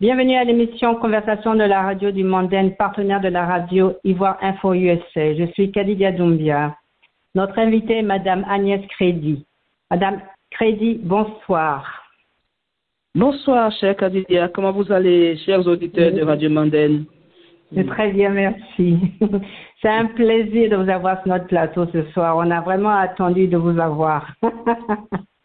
Bienvenue à l'émission Conversation de la radio du Mondaine, partenaire de la radio Ivoire Info USA. Je suis Kadidia Doumbia. Notre invitée est Madame Agnès Crédit. Madame Crédit, bonsoir. Bonsoir, chère Kadidia. Comment vous allez, chers auditeurs de Radio Mondaine? Très bien, merci. C'est un plaisir de vous avoir sur notre plateau ce soir. On a vraiment attendu de vous avoir.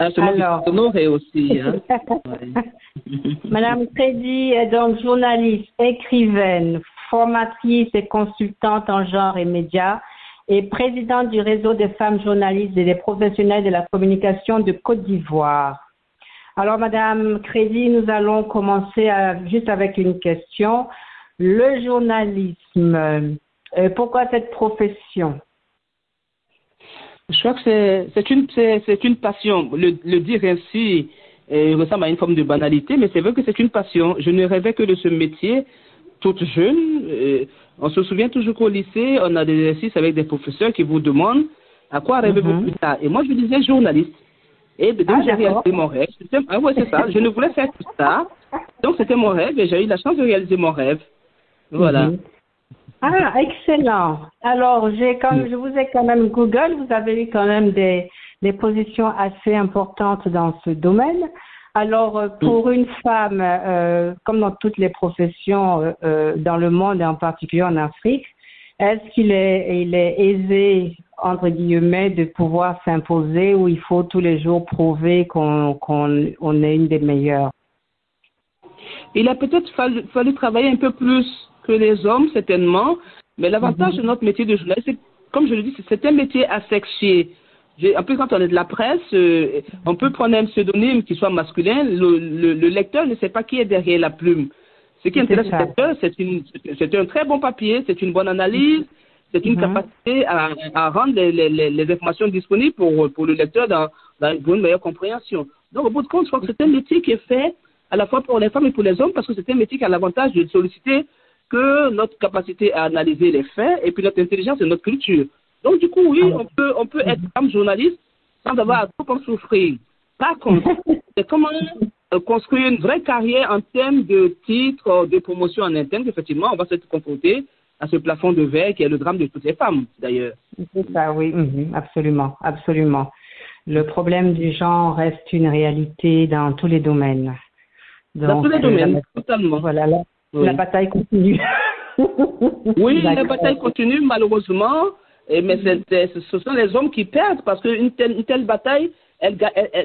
Ah, Alors, honoré aussi. Hein? Madame Crédit est donc journaliste, écrivaine, formatrice et consultante en genre et médias et présidente du réseau des femmes journalistes et des professionnels de la communication de Côte d'Ivoire. Alors, Madame Crédit, nous allons commencer juste avec une question. Le journalisme, euh, pourquoi cette profession? Je crois que c'est une, une passion. Le, dire ainsi euh, ressemble à une forme de banalité, mais c'est vrai que c'est une passion. Je ne rêvais que de ce métier toute jeune. Euh, on se souvient toujours qu'au lycée, on a des exercices avec des professeurs qui vous demandent à quoi rêvez-vous mhm. plus tard. Et moi, je disais journaliste. Et donc, ah, j'ai réalisé mon rêve. Ah ouais, c'est ça. Je ne voulais faire tout ça. Donc, c'était mon rêve et j'ai eu la chance de réaliser mon rêve. Voilà. Mhm. Ah, excellent. Alors, j'ai comme je vous ai quand même Google, vous avez eu quand même des, des positions assez importantes dans ce domaine. Alors, euh, pour une femme, euh, comme dans toutes les professions euh, euh, dans le monde et en particulier en Afrique, est-ce qu'il est, il est aisé, entre guillemets, de pouvoir s'imposer ou il faut tous les jours prouver qu'on qu'on on est une des meilleures? Il a peut-être fallu, fallu travailler un peu plus que les hommes, certainement. Mais l'avantage mhm. de notre métier de journaliste, c'est, comme je le dis, c'est un métier asexué. En plus, quand on est de la presse, euh, on peut prendre un pseudonyme qui soit masculin. Le, le, lecteur ne sait pas qui est derrière la plume. Ce qui intéresse le lecteur, c'est un très bon papier, c'est une bonne analyse, c'est une mhm. capacité à, à rendre les, les, les, informations disponibles pour, pour le lecteur dans, dans, une meilleure compréhension. Donc, au bout de compte, je crois que c'est un métier qui est fait à la fois pour les femmes et pour les hommes parce que c'est un métier qui a l'avantage de solliciter que notre capacité à analyser les faits et puis notre intelligence et notre culture. Donc, du coup, oui, ah. on peut, on peut être comme journaliste sans avoir à trop en souffrir. Par contre, c'est comment euh, construire une vraie carrière en termes de titres, de promotion en interne, effectivement, on va se confronter à ce plafond de verre qui est le drame de toutes les femmes, d'ailleurs. C'est ça, oui, mhm, absolument, absolument. Le problème du genre reste une réalité dans tous les domaines. dans tous les domaines, totalement. Voilà, la bataille continue. oui, la bataille continue, malheureusement. Et, mais ce sont les hommes qui perdent parce qu'une telle, une telle bataille, elle,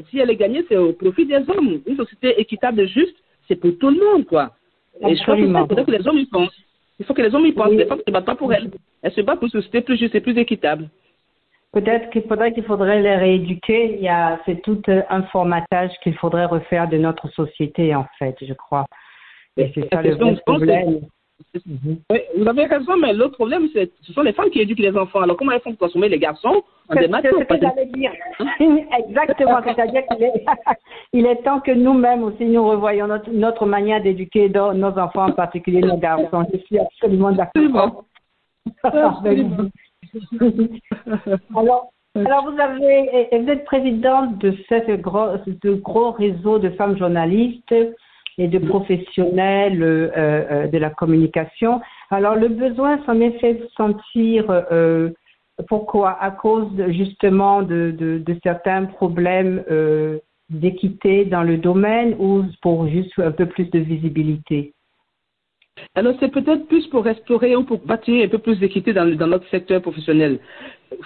si elle est gagnée, c'est au profit des hommes. Une société équitable et juste, c'est pour tout le monde, quoi. Et je crois que, que les hommes y pensent. Il faut que les hommes y pensent. Les femmes ne se battent pas pour elles. Elles se battent pour une société plus juste et plus équitable. Peut-être qu'il faudrait qu'il faudrait les rééduquer. Il y a, c'est tout un formatage qu'il faudrait refaire de notre société, en fait, je crois. Et c'est ça le problème. Oui, vous avez raison, mais l'autre problème, c'est ce sont les femmes qui éduquent les enfants. Alors, comment elles font pour consommer les garçons en C'est ce que j'allais dire. Exactement. C'est-à-dire qu'il est, il est temps que nous-mêmes aussi, nous revoyons notre, notre manière d'éduquer nos enfants, en particulier nos garçons. Je suis absolument d'accord. alors, alors, vous avez, vous êtes présidente de ce gros, de gros réseau de femmes journalistes et de professionnels euh, euh, de la communication. Alors le besoin s'en est fait sentir. Euh, pourquoi? À cause justement de, de, de, certains problèmes d'équité dans le domaine ou pour juste un peu plus de visibilité? Alors, c'est peut-être plus pour restaurer ou pour bâtir un peu plus d'équité dans, dans, notre secteur professionnel.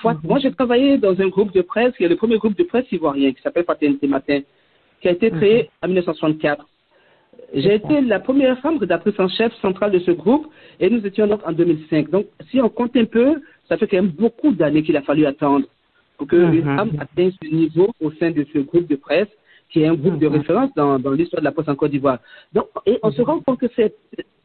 Moi, mhm. j'ai travaillé dans un groupe de presse, qui est le premier groupe de presse ivoirien, qui s'appelle Paternité Matin, qui a été créé mhm. en 1964. J'ai été la première femme rédactrice en chef centrale de ce groupe et nous étions donc en 2005. Donc, si on compte un peu, ça fait quand même beaucoup d'années qu'il a fallu attendre pour que une mhm. femme atteigne ce niveau au sein de ce groupe de presse qui est un groupe de mhm. référence dans, dans l'histoire de la presse en Côte d'Ivoire. Donc, et on se rend compte que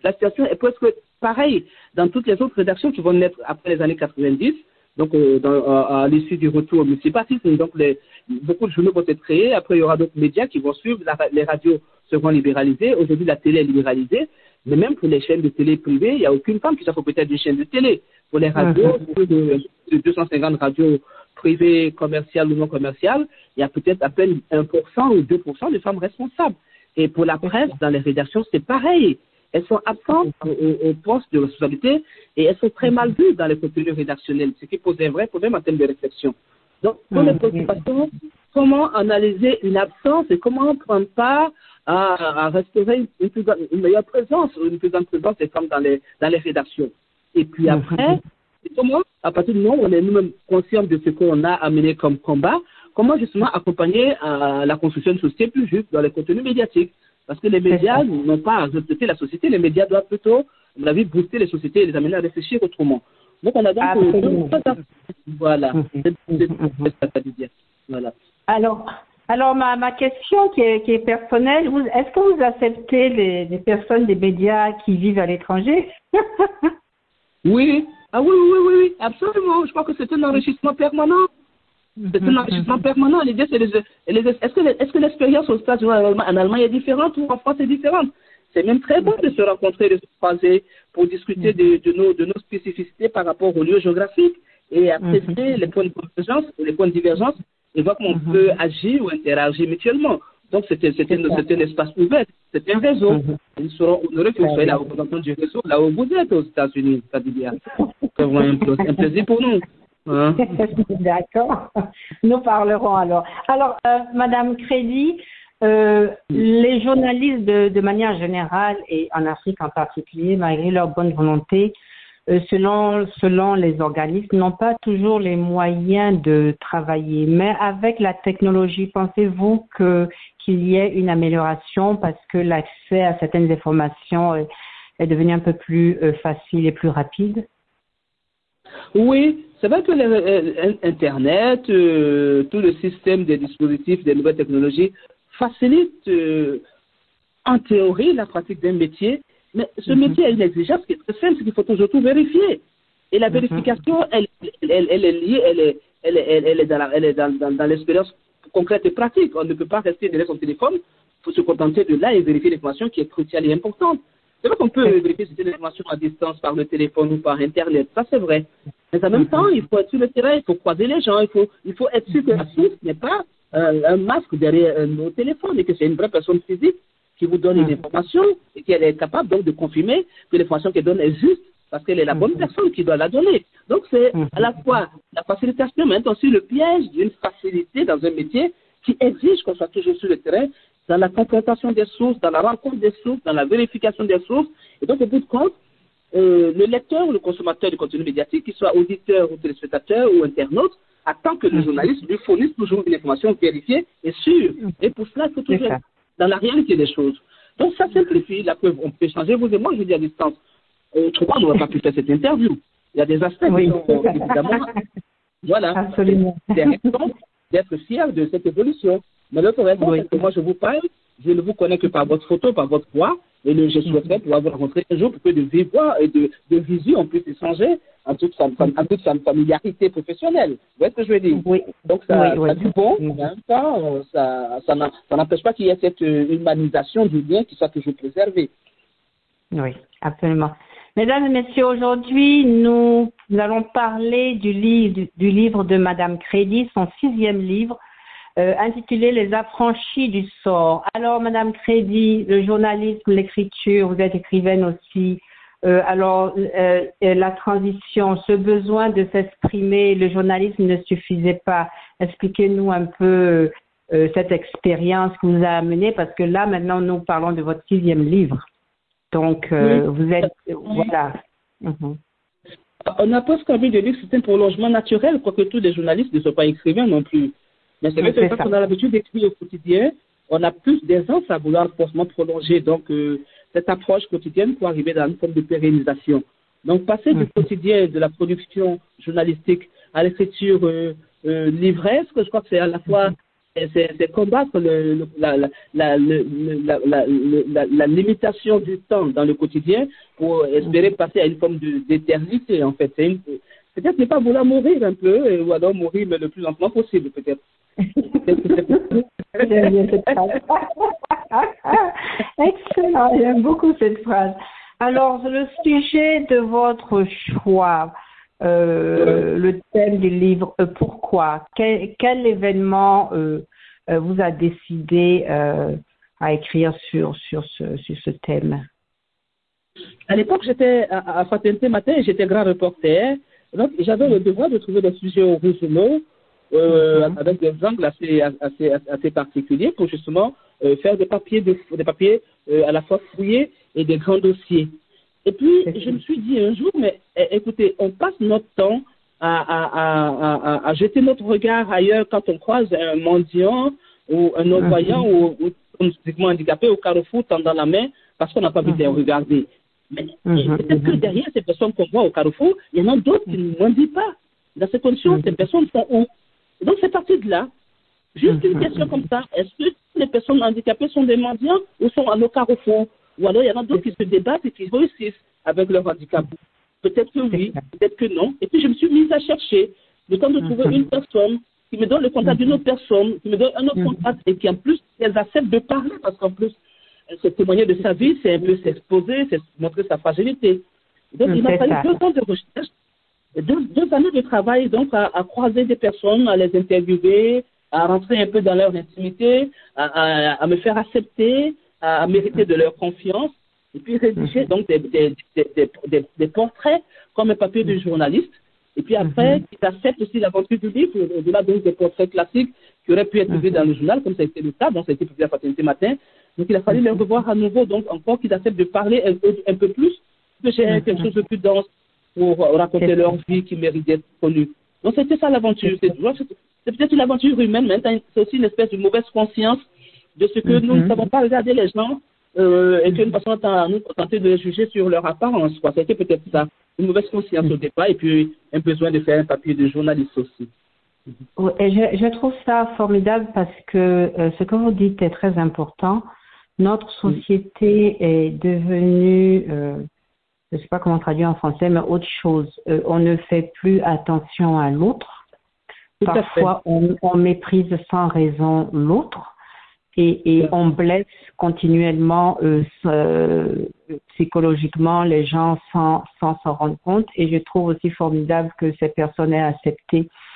la situation est presque pareille dans toutes les autres rédactions qui vont naître après les années 90 donc euh, dans, à, l'issue du retour au multipartisme. Donc les, beaucoup de journaux vont être créés. Après, il y aura d'autres médias qui vont suivre. les radios seront libéralisées. Aujourd'hui, la télé est libéralisée. Mais même pour les chaînes de télé privées, il n'y a aucune femme qui s'offre peut-être des chaînes de télé. Pour les radios, plus de, 250 radios privées, commerciales ou non commerciales, il y a peut-être à peine 1% ou 2% de femmes responsables. Et pour la presse, dans les rédactions, c'est pareil. Elles sont absentes au, poste de responsabilité et elles sont très mal vues dans les contenus rédactionnels, ce qui pose un vrai problème en termes de réflexion. Donc, pour les préoccupations, comment analyser une absence et comment prendre part à, restaurer une, une, meilleure présence, une plus grande présence des femmes dans les, dans les rédactions. Et puis après, comment, à partir du moment où on est nous-mêmes conscients de ce qu'on a amené comme combat, comment justement accompagner euh, la construction d'une société plus juste dans les contenus médiatiques? Parce que les médias n'ont pas à refléter la société, les médias doivent plutôt, à mon avis, booster les sociétés et les amener à réfléchir autrement. Donc on a donc... voilà, dire. Voilà. Alors, alors ma, ma question qui est, qui est personnelle, est-ce que vous acceptez les, les personnes des médias qui vivent à l'étranger? Oui, ah oui, oui, oui, oui, absolument. Je crois que c'est un enrichissement permanent. C'est un enrichissement permanent. L'idée, c'est est-ce que, est que l'expérience aux États-Unis en Allemagne est différente ou en France est différente? C'est même très bon de se rencontrer, de se croiser pour discuter de, de, nos, de nos spécificités par rapport aux lieux géographiques et apprécier les points de convergence, les points de divergence et voir comment on peut agir ou interagir mutuellement. Donc, c'était un espace ouvert, c'était un réseau. Mm -hmm. Ils seront honorés que vous soyez la représentante du réseau là où vous êtes aux États-Unis, Kadidia. C'est un plaisir pour nous. Hein? D'accord. Nous parlerons alors. Alors, euh, Madame Crédit, euh, les journalistes de, de, manière générale et en Afrique en particulier, malgré leur bonne volonté, selon, selon les organismes, n'ont pas toujours les moyens de travailler. Mais avec la technologie, pensez-vous qu'il y ait une amélioration parce que l'accès à certaines informations est, est devenu un peu plus euh, facile et plus rapide? Oui, c'est vrai que l'Internet, euh, tout le système des dispositifs, des nouvelles technologies facilite euh, en théorie la pratique d'un métier, mais ce métier a une exigence qui est très simple, c'est qu'il faut toujours tout vérifier. Et la vérification, mm -hmm. elle, elle, elle, est liée, elle est, elle est, elle est dans, l'expérience concrète et pratique. On ne peut pas rester derrière son téléphone, il faut se contenter de là et vérifier l'information qui est cruciale et importante. C'est vrai qu'on peut vérifier certaines informations à distance par le téléphone ou par Internet, ça c'est vrai. Mais en même temps, il faut être sur le terrain, il faut croiser les gens, il faut, il faut être sûr que la source n'est pas euh, un masque derrière nos téléphones et que c'est une vraie personne physique qui vous donne une information et qu'elle est capable donc de confirmer que l'information qu'elle donne est juste parce qu'elle est la bonne personne qui doit la donner. Donc c'est à la fois la facilitation, mais aussi le piège d'une facilité dans un métier qui exige qu'on soit toujours sur le terrain dans la confrontation des sources, dans la rencontre des sources, dans la vérification des sources. Et donc, au bout de compte, euh, le lecteur ou le consommateur du contenu médiatique, qu'il soit auditeur ou téléspectateur ou internaute, attend que le journaliste lui fournisse toujours une information vérifiée et sûre. Et pour cela, il faut toujours être dans la réalité des choses. Donc, ça simplifie la preuve. On peut échanger, vous et moi, je dis à distance. Autrement, on n'aurait pas pu faire cette interview. Il y a des aspects oui. sont évidemment, voilà, Absolument. d'être fier de cette évolution. Mais l'autre raison, oui. c'est que moi, je vous parle, je ne vous connais que par votre photo, par votre voix, et je souhaiterais pouvoir vous rencontrer un jour pour que de vive voix et de, de visu, on puisse échanger en toute, sa, en toute sa familiarité professionnelle. Vous voyez ce que je veux dire? Oui. Donc, ça, oui, oui. ça du bon, mais en même temps, ça, ça, ça n'empêche pas qu'il y ait cette humanisation du lien qui soit toujours préservée. Oui, absolument. Mesdames et messieurs, aujourd'hui, nous, nous allons parler du livre, du, du livre de Madame Crédit, son sixième livre, euh, intitulé Les affranchis du sort. Alors, Madame Crédit, le journalisme, l'écriture, vous êtes écrivaine aussi. Euh, alors, euh, la transition, ce besoin de s'exprimer, le journalisme ne suffisait pas. Expliquez-nous un peu cette expérience que vous a amenée, parce que là, maintenant, nous parlons de votre sixième livre. Donc, oui. vous êtes, voilà. -hmm. On n'a pas envie de dire que c'est un prolongement naturel, quoique tous les journalistes ne sont pas écrivains non plus. Mais c'est vrai que quand on a l'habitude d'écrire au quotidien, on a plus d'aisance à vouloir forcément prolonger. Donc, euh, cette approche quotidienne pour arriver dans une forme de pérennisation. Donc, passer du quotidien de la production journalistique à l'écriture euh, euh, livresque, je crois que c'est à la fois c'est combattre le, le, la, la, la, la, la, limitation du temps dans le quotidien pour espérer passer à une forme d'éternité, en fait. Peut-être ne pas vouloir mourir un peu, ou alors mourir mais le plus lentement possible, peut-être. Excellent, j'aime beaucoup cette phrase. Alors, le sujet de votre choix, euh, le thème du livre, euh, pourquoi? Quel, événement euh, vous a décidé à écrire sur, sur, ce, thème? À l'époque, j'étais à, à Fraternité Matin j'étais grand reporter. Donc, j'avais le devoir de trouver des sujets originaux euh, mm-hmm. avec des angles assez, assez, assez particuliers pour justement euh, faire des papiers, des, papiers euh, à la fois fouillés et des grands dossiers. Et puis, je me suis dit un jour, mais eh, écoutez, on passe notre temps à, à, à, à, jeter notre regard ailleurs quand on croise un mendiant ou un non-voyant mm-hmm. ou, ou physiquement handicapé au carrefour tendant la main parce qu'on n'a pas vu les mm-hmm. regarder. Mais peut-être que derrière ces personnes qu'on voit au carrefour, il y en a d'autres qui ne mendient pas. Dans ces conditions, ces personnes sont où? Donc, c'est parti de là. Juste une question comme ça. Est-ce que les personnes handicapées sont des mendiants ou sont à nos carrefours Ou alors, il y en a d'autres qui se débattent et qui réussissent avec leur handicap. Peut-être que oui, peut-être que non. Et puis, je me suis mise à chercher le temps de trouver une personne qui me donne le contact d'une autre personne, qui me donne un autre contact et qui, en plus, elle accepte de parler parce qu'en plus, se témoigner de sa vie, c'est un peu s'exposer, c'est montrer sa fragilité. Donc, il m'a fallu deux ans de recherche, deux, deux, années de travail, donc, à, à, croiser des personnes, à les interviewer, à rentrer un peu dans leur intimité, à, à, à me faire accepter, à, mériter de leur confiance, et puis rédiger, donc, des, des, des, des portraits comme un papier de journaliste. Et puis après, ils acceptent aussi l'aventure du livre, au-delà donc des portraits classiques qui auraient pu être publiés dans le journal, comme ça a été le cas, donc ça a été publié à Fraternité Matin, donc il a fallu les revoir à nouveau, donc encore qu'ils acceptent de parler un peu, un peu plus, que j'ai quelque chose de plus dense pour raconter leur vie qui mérite d'être connue. Donc c'était ça l'aventure. C'est peut-être une aventure humaine, mais c'est aussi une espèce de mauvaise conscience de ce que nous ne savons pas regarder les gens euh, et qu'une façon à nous tenter de les juger sur leur apparence. C'était peut-être ça, une mauvaise conscience au départ et puis un besoin de faire un papier de journaliste aussi. Et je, je, trouve ça formidable parce que euh, ce que vous dites est très important notre société est devenue, euh, je ne sais pas comment traduire en français, mais autre chose. Euh, on ne fait plus attention à l'autre. Parfois, on, on, méprise sans raison l'autre et, et, on blesse continuellement euh, psychologiquement les gens sans sans s'en rendre compte. Et je trouve aussi formidable que ces personnes aient accepté euh,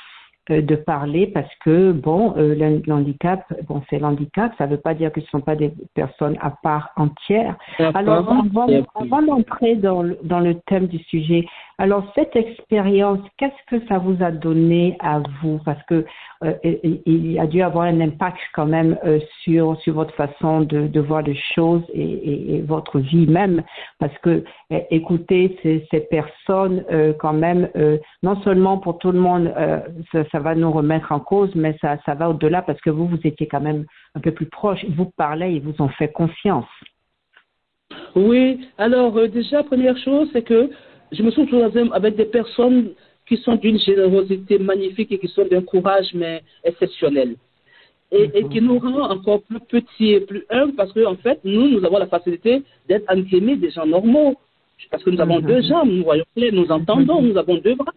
de parler parce que bon euh, l'handicap bon c'est l'handicap ça veut pas dire que ce sont pas des personnes à part entière. Alors on va, entrer dans le, dans le thème du sujet. Alors cette expérience qu'est-ce que ça vous a donné à vous? Parce que euh, il a dû avoir un impact quand même euh, sur sur votre façon de, de voir les choses et, et, et, votre vie même. Parce que écoutez ces, ces personnes euh, quand même non seulement pour tout le monde ça, ça, va nous remettre en cause mais ça ça va au-delà parce que vous vous étiez quand même un peu plus proche vous parlez ils vous ont fait confiance oui alors déjà première chose c'est que je me suis retrouvé avec des personnes qui sont d'une générosité magnifique et qui sont d'un courage mais exceptionnel. Et, et, qui nous rend encore plus petits et plus humbles parce qu'en en fait, nous, nous avons la facilité d'être entre des gens normaux. Parce que nous avons deux jambes, nous voyons clair, nous entendons, nous avons deux bras.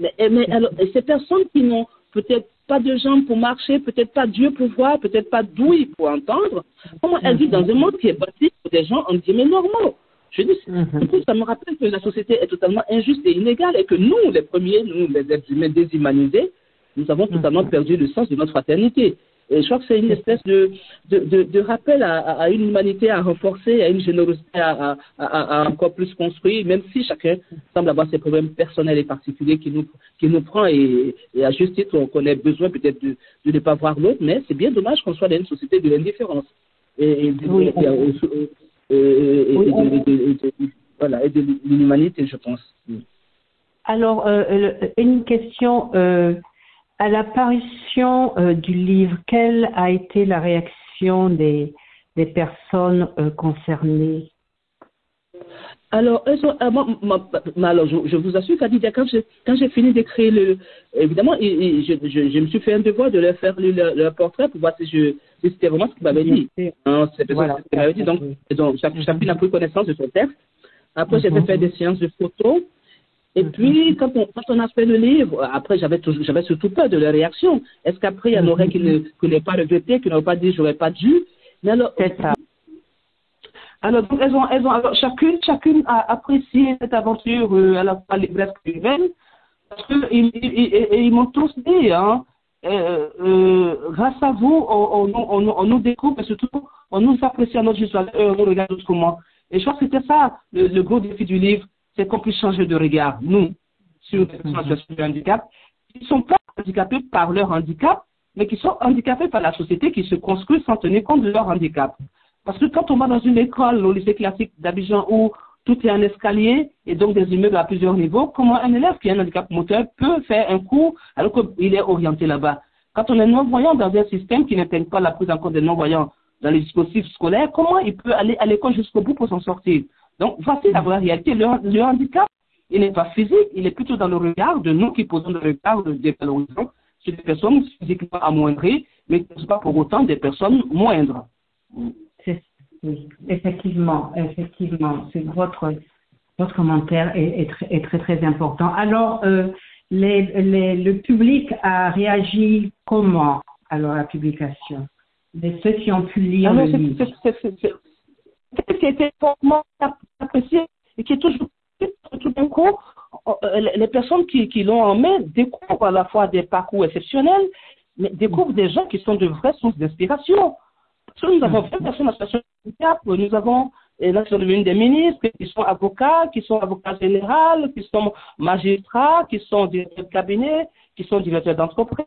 Mais, mais alors, et ces personnes qui n'ont peut-être pas de jambes pour marcher, peut-être pas Dieu pour voir, peut-être pas d'ouïe pour entendre, comment elles vivent dans un monde qui est bâti pour des gens en guillemets normaux? Je dis, mm-hmm. ça me rappelle que la société est totalement injuste et inégale et que nous, les premiers, nous, les êtres humains déshumanisés, nous avons totalement mm-hmm. perdu le sens de notre fraternité. Et je crois que c'est une espèce de, de, de, de rappel à, à, une humanité à renforcer, à une générosité à, à, encore plus construire, même si chacun semble avoir ses problèmes personnels et particuliers qui nous, qui nous prend et, et à juste titre, on connaît besoin peut-être de, de ne pas voir l'autre, mais c'est bien dommage qu'on soit dans une société de l'indifférence. Et, et, oui de l'humanité, je pense. Alors, euh, une question. Euh, à l'apparition euh, du livre, quelle a été la réaction des, des personnes euh, concernées? Alors, euh, moi, alors je, je, vous assure qu'Adidia, quand j'ai quand j'ai fini d'écrire le, évidemment, et, je, je, je, me suis fait un devoir de leur faire le, leur portrait pour voir si je si c'était vraiment ce qu'il m'avait dit. Hein, voilà, ce dit. Donc, donc chacune a pris connaissance de son texte. Après, j'ai fait des séances de photos. Et puis, quand on, quand on a fait le livre, après, j'avais j'avais surtout peur de leur réaction. Est-ce qu'après, il y en aurait qui ne, qui n'aient pas regretté, qui n'auraient pas dit, j'aurais pas dû? Mais alors, ça. Alors, donc, elles ont, elles ont, alors, chacune, chacune a apprécié cette aventure euh, à la fois humaine, parce qu'ils ils, m'ont tous dit, hein, euh, euh, grâce à vous, on, on, on, nous découvre et surtout, on nous apprécie à notre juste valeur on nous regarde autrement. Et je crois que c'était ça le, le, gros défi du livre, c'est qu'on puisse changer de regard, nous, sur les personnes en situation de handicap, qui ne sont pas handicapés par leur handicap, mais qui sont handicapés par la société qui se construit sans tenir compte de leur handicap. Parce que quand on va dans une école, au lycée classique d'Abidjan, où tout est un escalier et donc des immeubles à plusieurs niveaux, comment un élève qui a un handicap moteur peut faire un cours alors qu'il est orienté là-bas? Quand on est non-voyant dans un système qui n'intègre pas la prise en compte des non-voyants dans les dispositifs scolaires, comment il peut aller à l'école jusqu'au bout pour s'en sortir? Donc, voici la vraie réalité. Le, le handicap, il n'est pas physique, il est plutôt dans le regard de nous qui posons le regard des valorisants sur des personnes physiquement amoindries, mais qui ne sont pas pour autant des personnes moindres. Oui, effectivement, effectivement, c'est votre votre commentaire est, est, très, est, très très important. Alors, euh, les, les, le public a réagi comment alors à la publication? De ceux qui ont pu lire alors, le livre? C'est ce qui a été fortement apprécié et qui est toujours tout d'un coup, euh, les personnes qui, qui l'ont en main découvrent à la fois des parcours exceptionnels, mais découvrent des gens qui sont de vraies sources d'inspiration. Parce que nous avons 20 personnes en situation de handicap, nous avons sont devenus des ministres qui sont avocats, qui sont avocats généraux, qui sont magistrats, qui sont directeurs de cabinet, qui sont directeurs d'entreprise.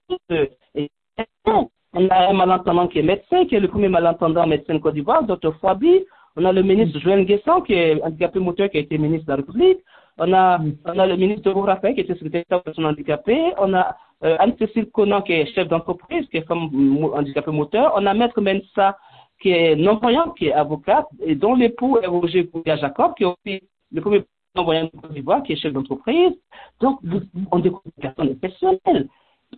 On a un malentendant qui est médecin, qui est le premier malentendant médecin de Côte d'Ivoire, Dr. Fwabi. On a le ministre Joël Guesson, qui est handicapé moteur, qui a été ministre de la République. On a, on a le ministre Raphaël, qui était secrétaire de personnes handicapées. On a euh, Anne-Cécile Conan, qui est chef d'entreprise, qui est femme handicapée moteur. On a Maître Mensa, qui est non-voyant, qui est avocat, et dont l'époux est Roger Goudia Jacob, qui est aussi le premier non-voyant de Côte d'Ivoire, qui est chef d'entreprise. Donc, on découvre des personnes exceptionnelles,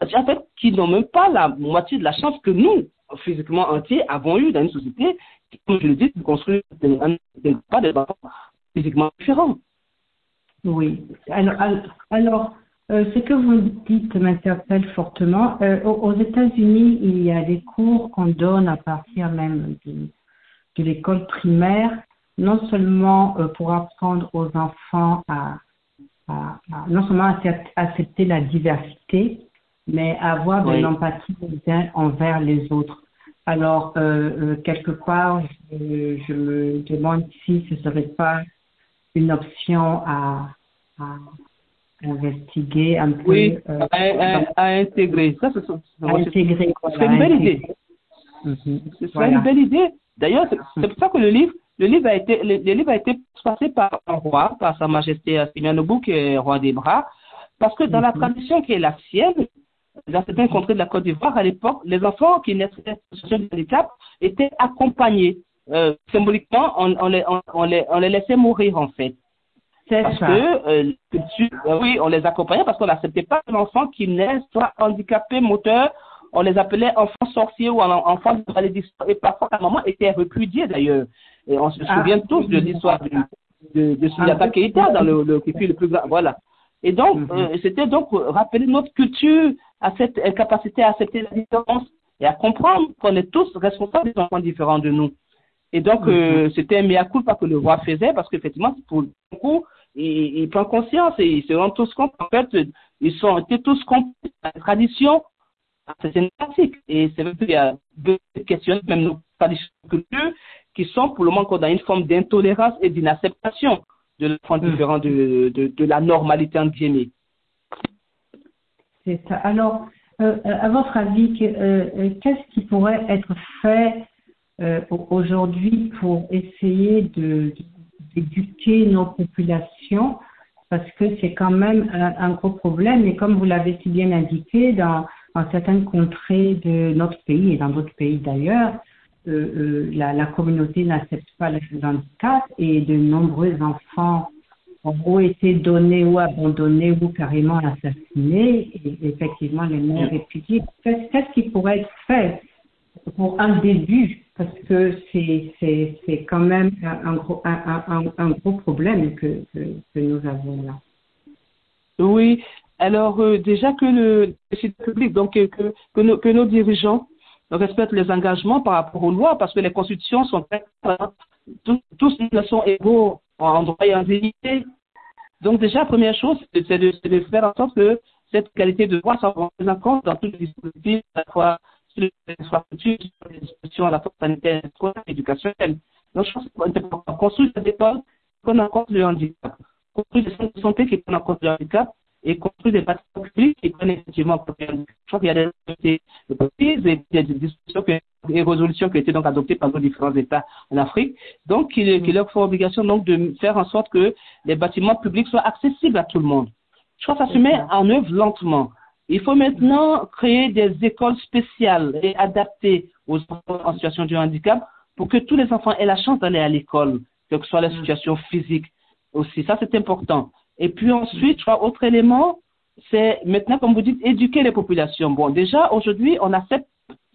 en fait, qui n'ont même pas la moitié de la chance que nous, physiquement entiers, avons eu dans une société comme je le dis, construit pas des enfants physiquement différents. Oui. Alors, alors euh, ce que vous dites m'interpelle fortement. Euh, aux États-Unis, il y a des cours qu'on donne à partir même de, de l'école primaire, non seulement euh, pour apprendre aux enfants à, à, à non seulement à accepter la diversité, mais à avoir de l'empathie envers les autres. Alors, quelque part, je, je, me demande si ce ne serait pas une option à, à investiguer un peu. Oui, euh, à, à, intégrer. Ça, c'est une belle idée. Mhm. C'est une belle idée. D'ailleurs, c'est pour ça que le livre, le livre a été, le, livre a été passé par un roi, par Sa Majesté Simianobu, qui est roi des bras, parce que dans la mhm. tradition qui est la sienne, dans certains contrées de la Côte d'Ivoire, à l'époque, les enfants qui naissaient en situation de handicap étaient accompagnés. Euh, symboliquement, on, on, les, on, on, les, on les laissait mourir, en fait. Parce que, euh, euh, oui, on les accompagnait parce qu'on n'acceptait pas un enfant qui naît soit handicapé moteur, on les appelait enfants sorciers ou enfants de malédiction. Et parfois, la maman était repudiée d'ailleurs. Et on se ah. souvient tous de l'histoire de, de, de ah, dans le, le, le plus grand. Voilà. Et donc, euh, c'était donc rappeler notre culture à cette capacité à accepter la différence et à comprendre qu'on est tous responsables des enfants différents de nous. Et donc, mm-hmm. c'était un mea culpa que le roi faisait parce qu'effectivement, pour beaucoup, il, il prend conscience et ils se rendent tous compte en fait ils sont été tous compris la tradition c'est une pratique et c'est vrai qu'il y a deux questions même nos traditions culturelles qui sont pour le moment dans une forme d'intolérance et d'inacceptation de l'enfant mmh. différent de, de, de, la normalité en guillemets. Alors, à votre avis, qu'est-ce qui pourrait être fait euh, aujourd'hui pour essayer d'éduquer nos populations? Parce que c'est quand même un, gros problème. Et comme vous l'avez si bien indiqué, dans, certaines contrées de notre pays et dans d'autres pays d'ailleurs, euh, euh, la, la, communauté n'accepte pas le handicap et de nombreux enfants ont été donnés ou abandonnés ou carrément assassinés. Et effectivement, les mères répudiées. Qu'est-ce qui pourrait être fait pour un début? Parce que c'est quand même un gros, un, un, un gros problème que, que, que, nous avons là. Oui, alors euh, déjà que le site public, donc que, que, nos, que nos dirigeants respectent les engagements par rapport aux lois, parce que les constitutions sont tous, tous sont égaux en droit et en dignité. Donc déjà, première chose, c'est de, faire en sorte que cette qualité de droit soit prise en compte dans tous les dispositifs, à la fois sur les dispositions à la fois sanitaire et éducationnelle. Donc, je pense qu'on construit cette école qu'on en compte le handicap, construire des centres de santé qui prennent en compte le handicap et construire des bâtiments publics qui prennent effectivement. Je crois qu'il y a des, des, que et résolutions qui ont été donc adoptées par nos différents États en Afrique. Donc, il, qu'il leur faut obligation donc de faire en sorte que les bâtiments publics soient accessibles à tout le monde. Je crois que ça se met en œuvre lentement. Il faut maintenant créer des écoles spéciales et adaptées aux enfants en situation de handicap pour que tous les enfants aient la chance d'aller à l'école, quelle que soit la mm. situation physique aussi. Ça, c'est important. Et puis ensuite, je crois, autre élément, c'est maintenant, comme vous dites, éduquer les populations. Bon, déjà, aujourd'hui, on accepte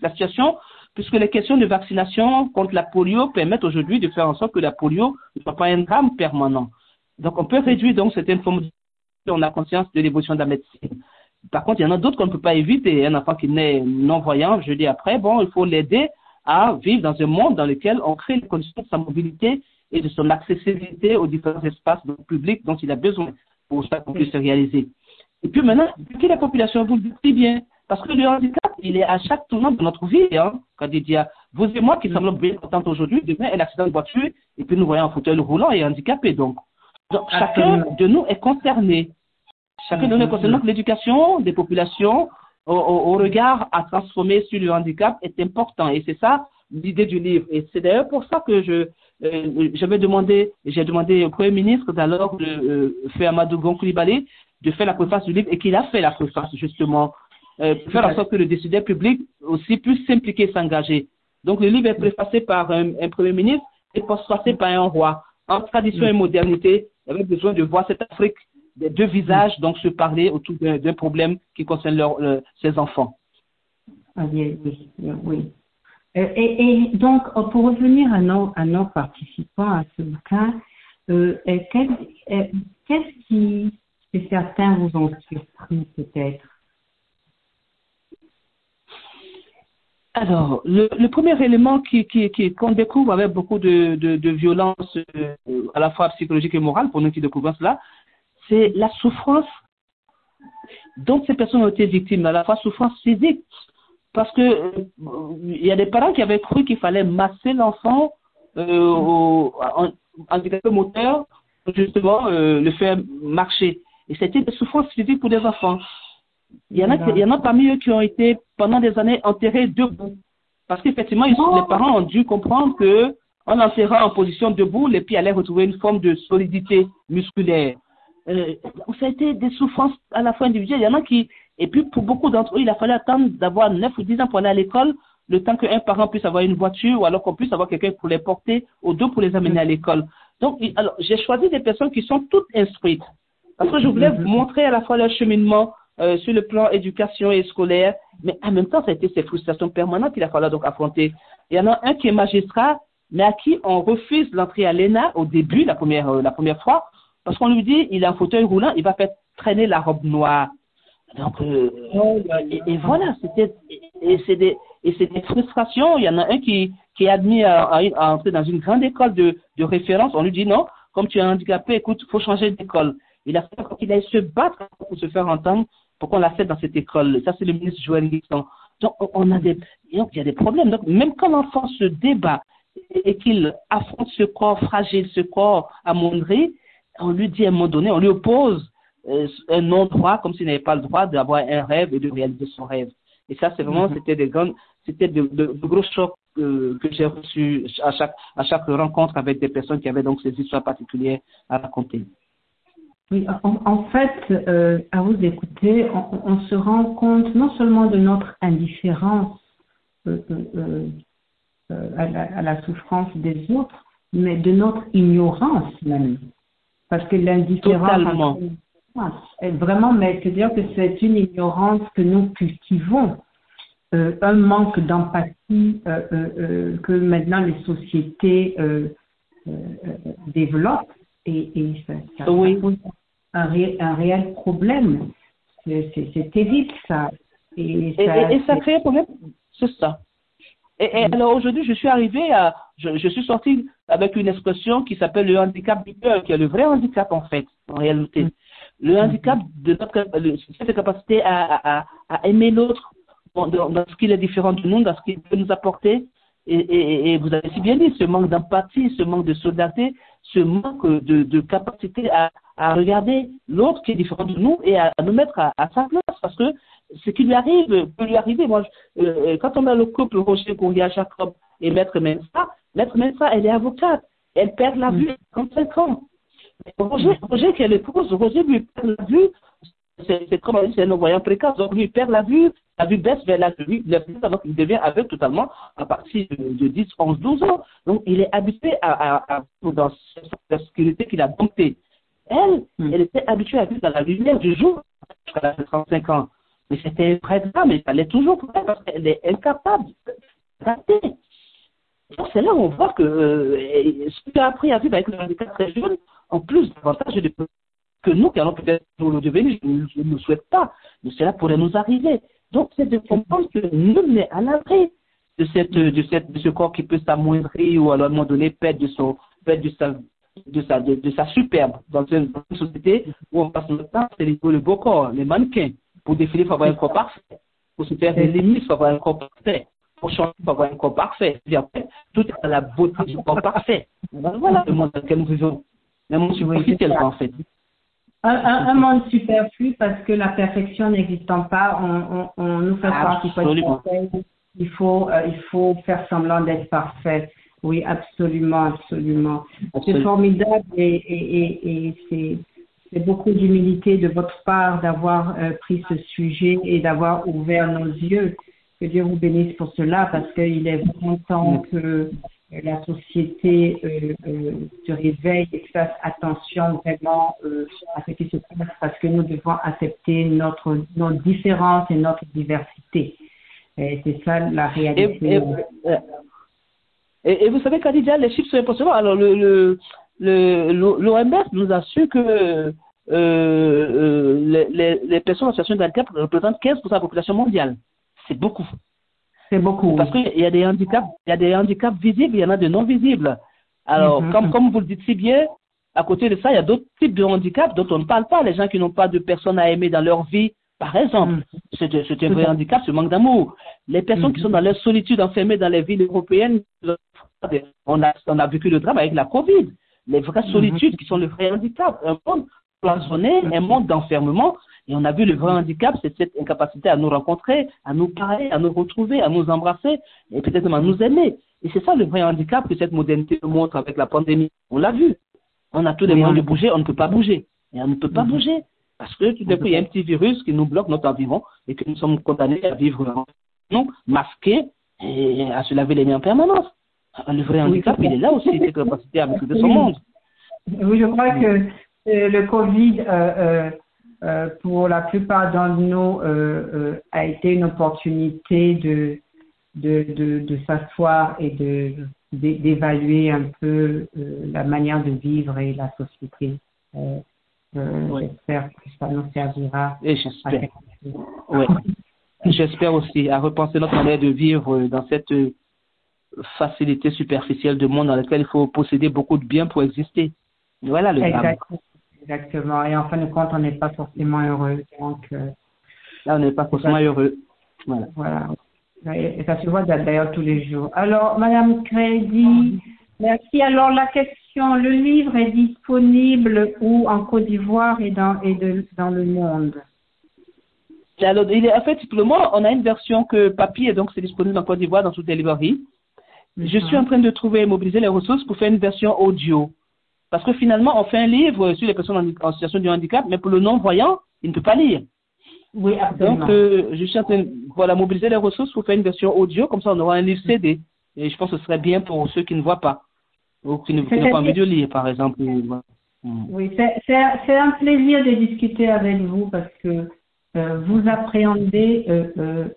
la situation puisque les questions de vaccination contre la polio permettent aujourd'hui de faire en sorte que la polio ne soit pas un drame permanent. Donc, on peut réduire donc certaines formes de on a conscience de l'évolution de la médecine. Par contre, il y en a d'autres qu'on ne peut pas éviter. Un enfant qui naît non-voyant, je dis après, bon, il faut l'aider à vivre dans un monde dans lequel on crée les conditions de sa mobilité et de son accessibilité aux différents espaces publics dont il a besoin pour ça qu'on puisse se réaliser. Et puis maintenant, que la population vous le dit bien, parce que le handicap, il est à chaque tournant de notre vie. Hein. Quand il dit, vous et moi qui sommes bien contents aujourd'hui, demain, un accident de voiture, et puis nous voyons un fauteuil roulant et handicapé. Donc, donc chacun de nous est concerné. Chacun de nous est concerné. Donc, l'éducation des populations au, au, regard à transformer sur le handicap est important. Et c'est ça l'idée du livre. Et c'est d'ailleurs pour ça que je, euh, j'avais demandé, j'ai demandé au Premier ministre d'alors de euh, Amadou de faire la préface du livre et qu'il a fait la préface justement euh, pour faire en sorte que le décideur public aussi puisse s'impliquer, s'engager. Donc le livre est préfacé par un, Premier ministre et postfacé par un roi. En tradition et modernité, il y avait besoin de voir cette Afrique des deux visages, donc se parler autour d'un problème qui concerne euh, ses enfants. Ah, oui, oui, oui. Euh, et, donc, pour revenir à nos, participants à ce bouquin, qu'est-ce qui, certains vous ont surpris peut-être? Alors, le, premier élément qui, qui, qu'on découvre avec beaucoup de, de, violence euh, à la fois psychologique et morale pour nous qui découvrons cela, c'est la souffrance dont ces personnes ont été victimes, à la fois souffrance physique, parce que euh, il y a des parents qui avaient cru qu'il fallait masser l'enfant euh, en handicapé moteur, justement euh, le faire marcher. Et c'était des souffrances physiques pour les enfants. Il y, en a, il y en a parmi eux qui ont été pendant des années enterrés debout. Parce qu'effectivement, les parents ont dû comprendre que en enterrant en position debout, les pieds allaient retrouver une forme de solidité musculaire. Ça a été des souffrances à la fois individuelles. Il y en a qui, et puis pour beaucoup d'entre eux, il a fallu attendre d'avoir 9 ou 10 ans pour aller à l'école, le temps qu'un parent puisse avoir une voiture ou alors qu'on puisse avoir quelqu'un pour les porter au dos pour les amener à l'école. Donc, alors, j'ai choisi des personnes qui sont toutes instruites. Parce que je voulais vous montrer à la fois leur cheminement, euh, sur le plan éducation et scolaire, mais en même temps, ça a été ces frustrations permanentes qu'il a fallu donc affronter. Il y en a un qui est magistrat, mais à qui on refuse l'entrée à l'ENA au début, la première, euh, la première fois, parce qu'on lui dit, il a un fauteuil roulant, il va faire traîner la robe noire. Donc, euh, et, voilà, c'était, et c'est des, et c'est des frustrations. Il y en a un qui, qui est admis à, à, entrer dans une grande école de, de référence. On lui dit non, comme tu es handicapé, écoute, faut changer d'école. Il a fallu qu'il aille se battre pour se faire entendre pour qu'on fait dans cette école. Ça, c'est le ministre Joël Guixon. Donc, on a des, il y a des problèmes. Donc, même quand l'enfant se débat et qu'il affronte ce corps fragile, ce corps amoindri, on lui dit à un moment donné, on lui oppose un non-droit, comme s'il n'avait pas le droit d'avoir un rêve et de réaliser son rêve. Et ça, c'est vraiment, mm-hmm. c'était des grandes, c'était de, de, gros chocs euh, que j'ai reçus à chaque, à chaque rencontre avec des personnes qui avaient donc ces histoires particulières à raconter. Oui, en, fait, euh, à vous écouter, on, se rend compte non seulement de notre indifférence euh, euh, à, la, souffrance des autres, mais de notre ignorance même. Parce que l'indifférence, vraiment, mais c'est-à-dire que c'est une ignorance que nous cultivons, un manque d'empathie que maintenant les sociétés développent et, et ça, ça, oui. pose un, un, réel problème. C'est terrible ça. Et, ça, et, ça crée un problème, c'est ça. Et, alors aujourd'hui, je suis arrivée à, je, je, suis sortie avec une expression qui s'appelle le handicap du cœur, qui est le vrai handicap en fait, en réalité. Le handicap de notre cette capacité à, à, à aimer l'autre dans, dans, ce qu'il est différent de nous, dans ce qu'il peut nous apporter. Et, et, et, vous avez si bien dit, ce manque d'empathie, ce manque de solidarité, ce manque de, de capacité à, à regarder l'autre qui est différent de nous et à, nous mettre à, à, sa place. Parce que ce qui lui arrive peut lui arriver. Moi, euh, quand on a le couple Roger Courrier Jacob et Maître Mensa, Maître Mensa, elle est avocate. Elle perd la vue à 35 ans. Roger, Roger qui est l'épouse, Roger lui perd la vue. C'est comme c'est un voyant précoce. Donc, lui perd la vue. La vue baisse vers la vue. Donc, il devient aveugle totalement à partir de, 10, 11, 12 ans. Donc, il est habitué à, à, à dans cette sécurité qu'il a domptée. Elle, mm. elle était habituée à vivre dans la lumière du jour jusqu'à 35 ans. Mais c'était près de mais il fallait toujours pour parce qu'elle est incapable d'adapter. Donc c'est là où on voit que euh, ce que a appris à vivre avec le handicap très jeune, en plus davantage de que nous qui allons peut-être nous le devenir, je ne le souhaite pas, mais cela pourrait nous arriver. Donc c'est de comprendre que nul n'est à l'abri de, cette, de, cette, de ce corps qui peut s'amoindrir ou à un moment donné perdre de, son, perdre de sa de sa, de, de sa superbe dans une, société où on passe notre temps, c'est le beau corps, les mannequins. Pour défiler, il faut avoir un corps parfait. Pour se faire des limites, il faut avoir un corps parfait. Pour changer, il faut avoir un corps parfait. Après, tout est à la beauté du corps parfait. Voilà le monde dans lequel nous vivons. Un monde superficiel, en fait. Un, un, un, monde superflu parce que la perfection n'existant pas, on, on, on nous fait croire qu'il faut être parfait. Il faut, euh, il faut faire semblant d'être parfait. Oui, absolument, absolument. C'est formidable et, et, et, c'est beaucoup d'humilité de votre part d'avoir euh, pris ce sujet et d'avoir ouvert nos yeux. Que Dieu vous bénisse pour cela parce qu'il est vraiment temps que la société euh, euh, se réveille et fasse attention vraiment à ce qui se passe parce que nous devons accepter notre, nos différences et notre diversité. C'est ça la réalité. Et, vous savez, Khadija, les chiffres sont impressionnants. Alors, le, le, le, l'OMS nous assure que euh, euh, les, les, personnes en situation de représentent 15% de la population mondiale. C'est beaucoup. C'est beaucoup. Parce qu'il y a des handicaps, il y a des handicaps visibles, il y en a de non visibles. Alors, mm-hmm. comme, comme vous le dites si bien, à côté de ça, il y a d'autres types de handicaps dont on ne parle pas. Les gens qui n'ont pas de personnes à aimer dans leur vie, par exemple, mm. c'est un vrai handicap, ce manque d'amour. Les personnes qui mm. sont dans leur solitude enfermées dans les villes européennes, on a, on a vécu le drame avec la Covid. Les vraies mm-hmm. solitudes qui sont le vrai handicap. Un monde cloisonné, un monde d'enfermement. Et on a vu le vrai handicap, c'est cette incapacité à nous rencontrer, à nous parler, à nous retrouver, à nous embrasser et peut-être à nous aimer. Et c'est ça le vrai handicap que cette modernité nous montre avec la pandémie. On l'a vu. On a tous les moyens de bouger, on ne peut pas bouger. Et on ne peut pas mm-hmm. bouger. Parce que tout d'un coup, il y a un petit virus qui nous bloque notre environnement et que nous sommes condamnés à vivre nous, masqués et à se laver les mains en permanence. Le vrai handicap, il est là aussi, cette capacité à maîtriser son monde. Oui, je crois que euh, le Covid, euh, euh, euh, pour la plupart d'entre nous, euh, a été une opportunité de, de, de, de s'asseoir et de d'évaluer un peu la manière de vivre et la société. Euh, j'espère que ça nous servira. Et j'espère. Oui. j'espère aussi à repenser notre manière de vivre dans cette facilité superficielle de monde dans lequel il faut posséder beaucoup de biens pour exister. Voilà le Exactement. Exactement. Et en fin de compte, on n'est pas forcément heureux. Donc, euh, Là, on n'est pas forcément heureux. Voilà. voilà. Et ça se voit d'ailleurs tous les jours. Alors, Madame Crédit, merci. Alors, la question le livre est disponible où? En Côte d'Ivoire et dans, et de, dans le monde alors, il est, en fait, simplement, on a une version que papier, donc c'est disponible en Côte d'Ivoire dans toutes les librairies. Je suis en train de trouver et mobiliser les ressources pour faire une version audio. Parce que finalement, on fait un livre sur les personnes en, situation de handicap, mais pour le non-voyant, il ne peut pas lire. Oui, absolument. Donc, euh, je suis en train de voilà, mobiliser les ressources pour faire une version audio, comme ça on aura un livre CD. Et je pense que ce serait bien pour ceux qui ne voient pas. Ou qui n'ont pas envie de lire, par exemple. Oui, c'est un plaisir de discuter avec vous parce que euh, vous appréhendez euh,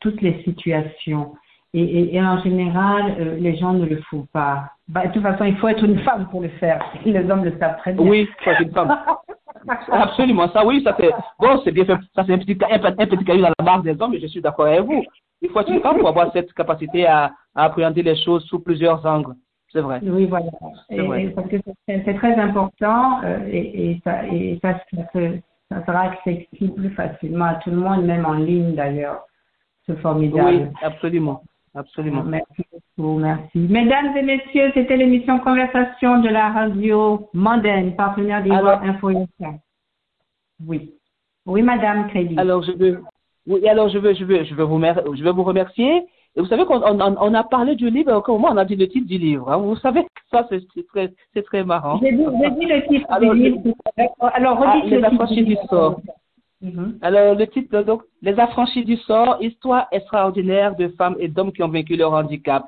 toutes les situations. Et, et, en général, les gens ne le font pas. Bah, de toute façon, il faut être une femme pour le faire. Les hommes le savent très bien. Oui, il faut être une femme. Absolument, ça oui, ça fait. Bon, c'est bien fait. Ça, c'est un petit, un, un petit caillou dans la barre des hommes, mais je suis d'accord avec vous. Il faut être une femme pour avoir cette capacité à, à appréhender les choses sous plusieurs angles. c'est vrai. Oui, voilà. parce que c'est très important euh, et, et, ça, et ça, ça, sera accessible facilement à tout le monde, même en ligne d'ailleurs. C'est formidable. Oui, absolument. Absolument. Merci beaucoup, merci. Mesdames et messieurs, c'était l'émission Conversation de la radio Mondaine, partenaire des Alors, Info Oui. Oui, Madame Crédit. Alors, je veux, oui, alors je veux, je veux, je veux vous, je veux vous remercier. Et vous savez qu'on on, a parlé du livre, comment on a dit le titre du livre. Hein. Vous savez, ça c'est très, très marrant. J'ai dit, dit, le titre alors, du livre. Alors, redites ah, les affranchis du sort. Mm-hmm. Alors, le titre, donc, Les affranchis du sort, histoire extraordinaire de femmes et d'hommes qui ont vaincu leur handicap,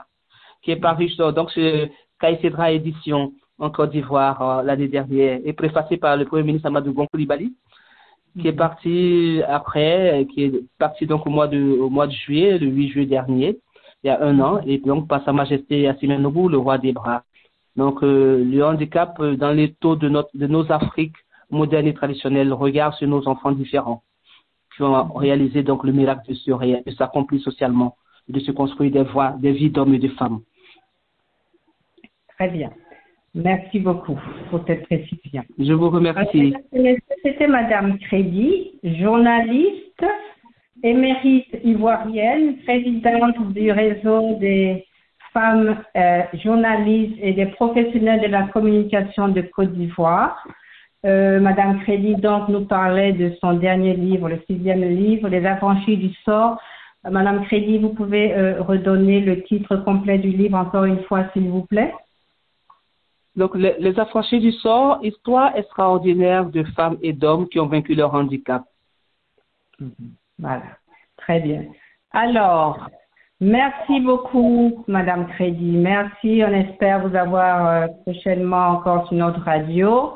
qui est paru donc chez Caïcédra Édition en Côte d'Ivoire euh, l'année dernière et préfacé par le Premier ministre Amadou Gon qui est parti après, qui est parti donc au mois de, au mois de juillet, le 8 juillet dernier, il y a un an, et donc par Sa Majesté Assimi le roi des bras. Donc euh, le handicap euh, dans les taux de, notre, de nos Afriques modernes et traditionnelles regarde sur nos enfants différents qui ont réalisé donc le miracle de se, de s'accomplir socialement, de se construire des voies, des vies d'hommes et de femmes. Très bien. Merci beaucoup pour cette précision. Je vous remercie. C'était Madame Crédit, journaliste, émérite ivoirienne, présidente du réseau des femmes euh, journalistes et des professionnels de la communication de Côte d'Ivoire. Euh, Madame Crédit donc nous parlait de son dernier livre, le sixième livre, Les affranchis du sort. Euh, Madame Crédit, vous pouvez redonner le titre complet du livre encore une fois, s'il vous plaît. Donc, les, affranchis du sort, histoire extraordinaire de femmes et d'hommes qui ont vaincu leur handicap. Mhm. Voilà, très bien. Alors, merci beaucoup, Madame Crédit. Merci. On espère vous avoir euh, prochainement encore sur notre radio.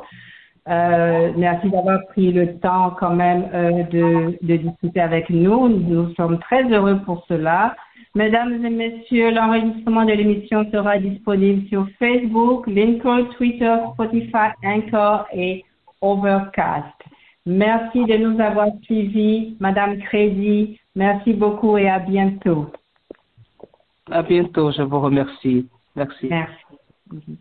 Euh, merci d'avoir pris le temps quand même euh, de, de discuter avec nous. Nous sommes très heureux pour cela. Mesdames et messieurs, l'enregistrement de l'émission sera disponible sur Facebook, LinkedIn, Twitter, Spotify, Anchor et Overcast. Merci de nous avoir suivis, Madame Crédit. Merci beaucoup et à bientôt. À bientôt, je vous remercie. Merci. Merci.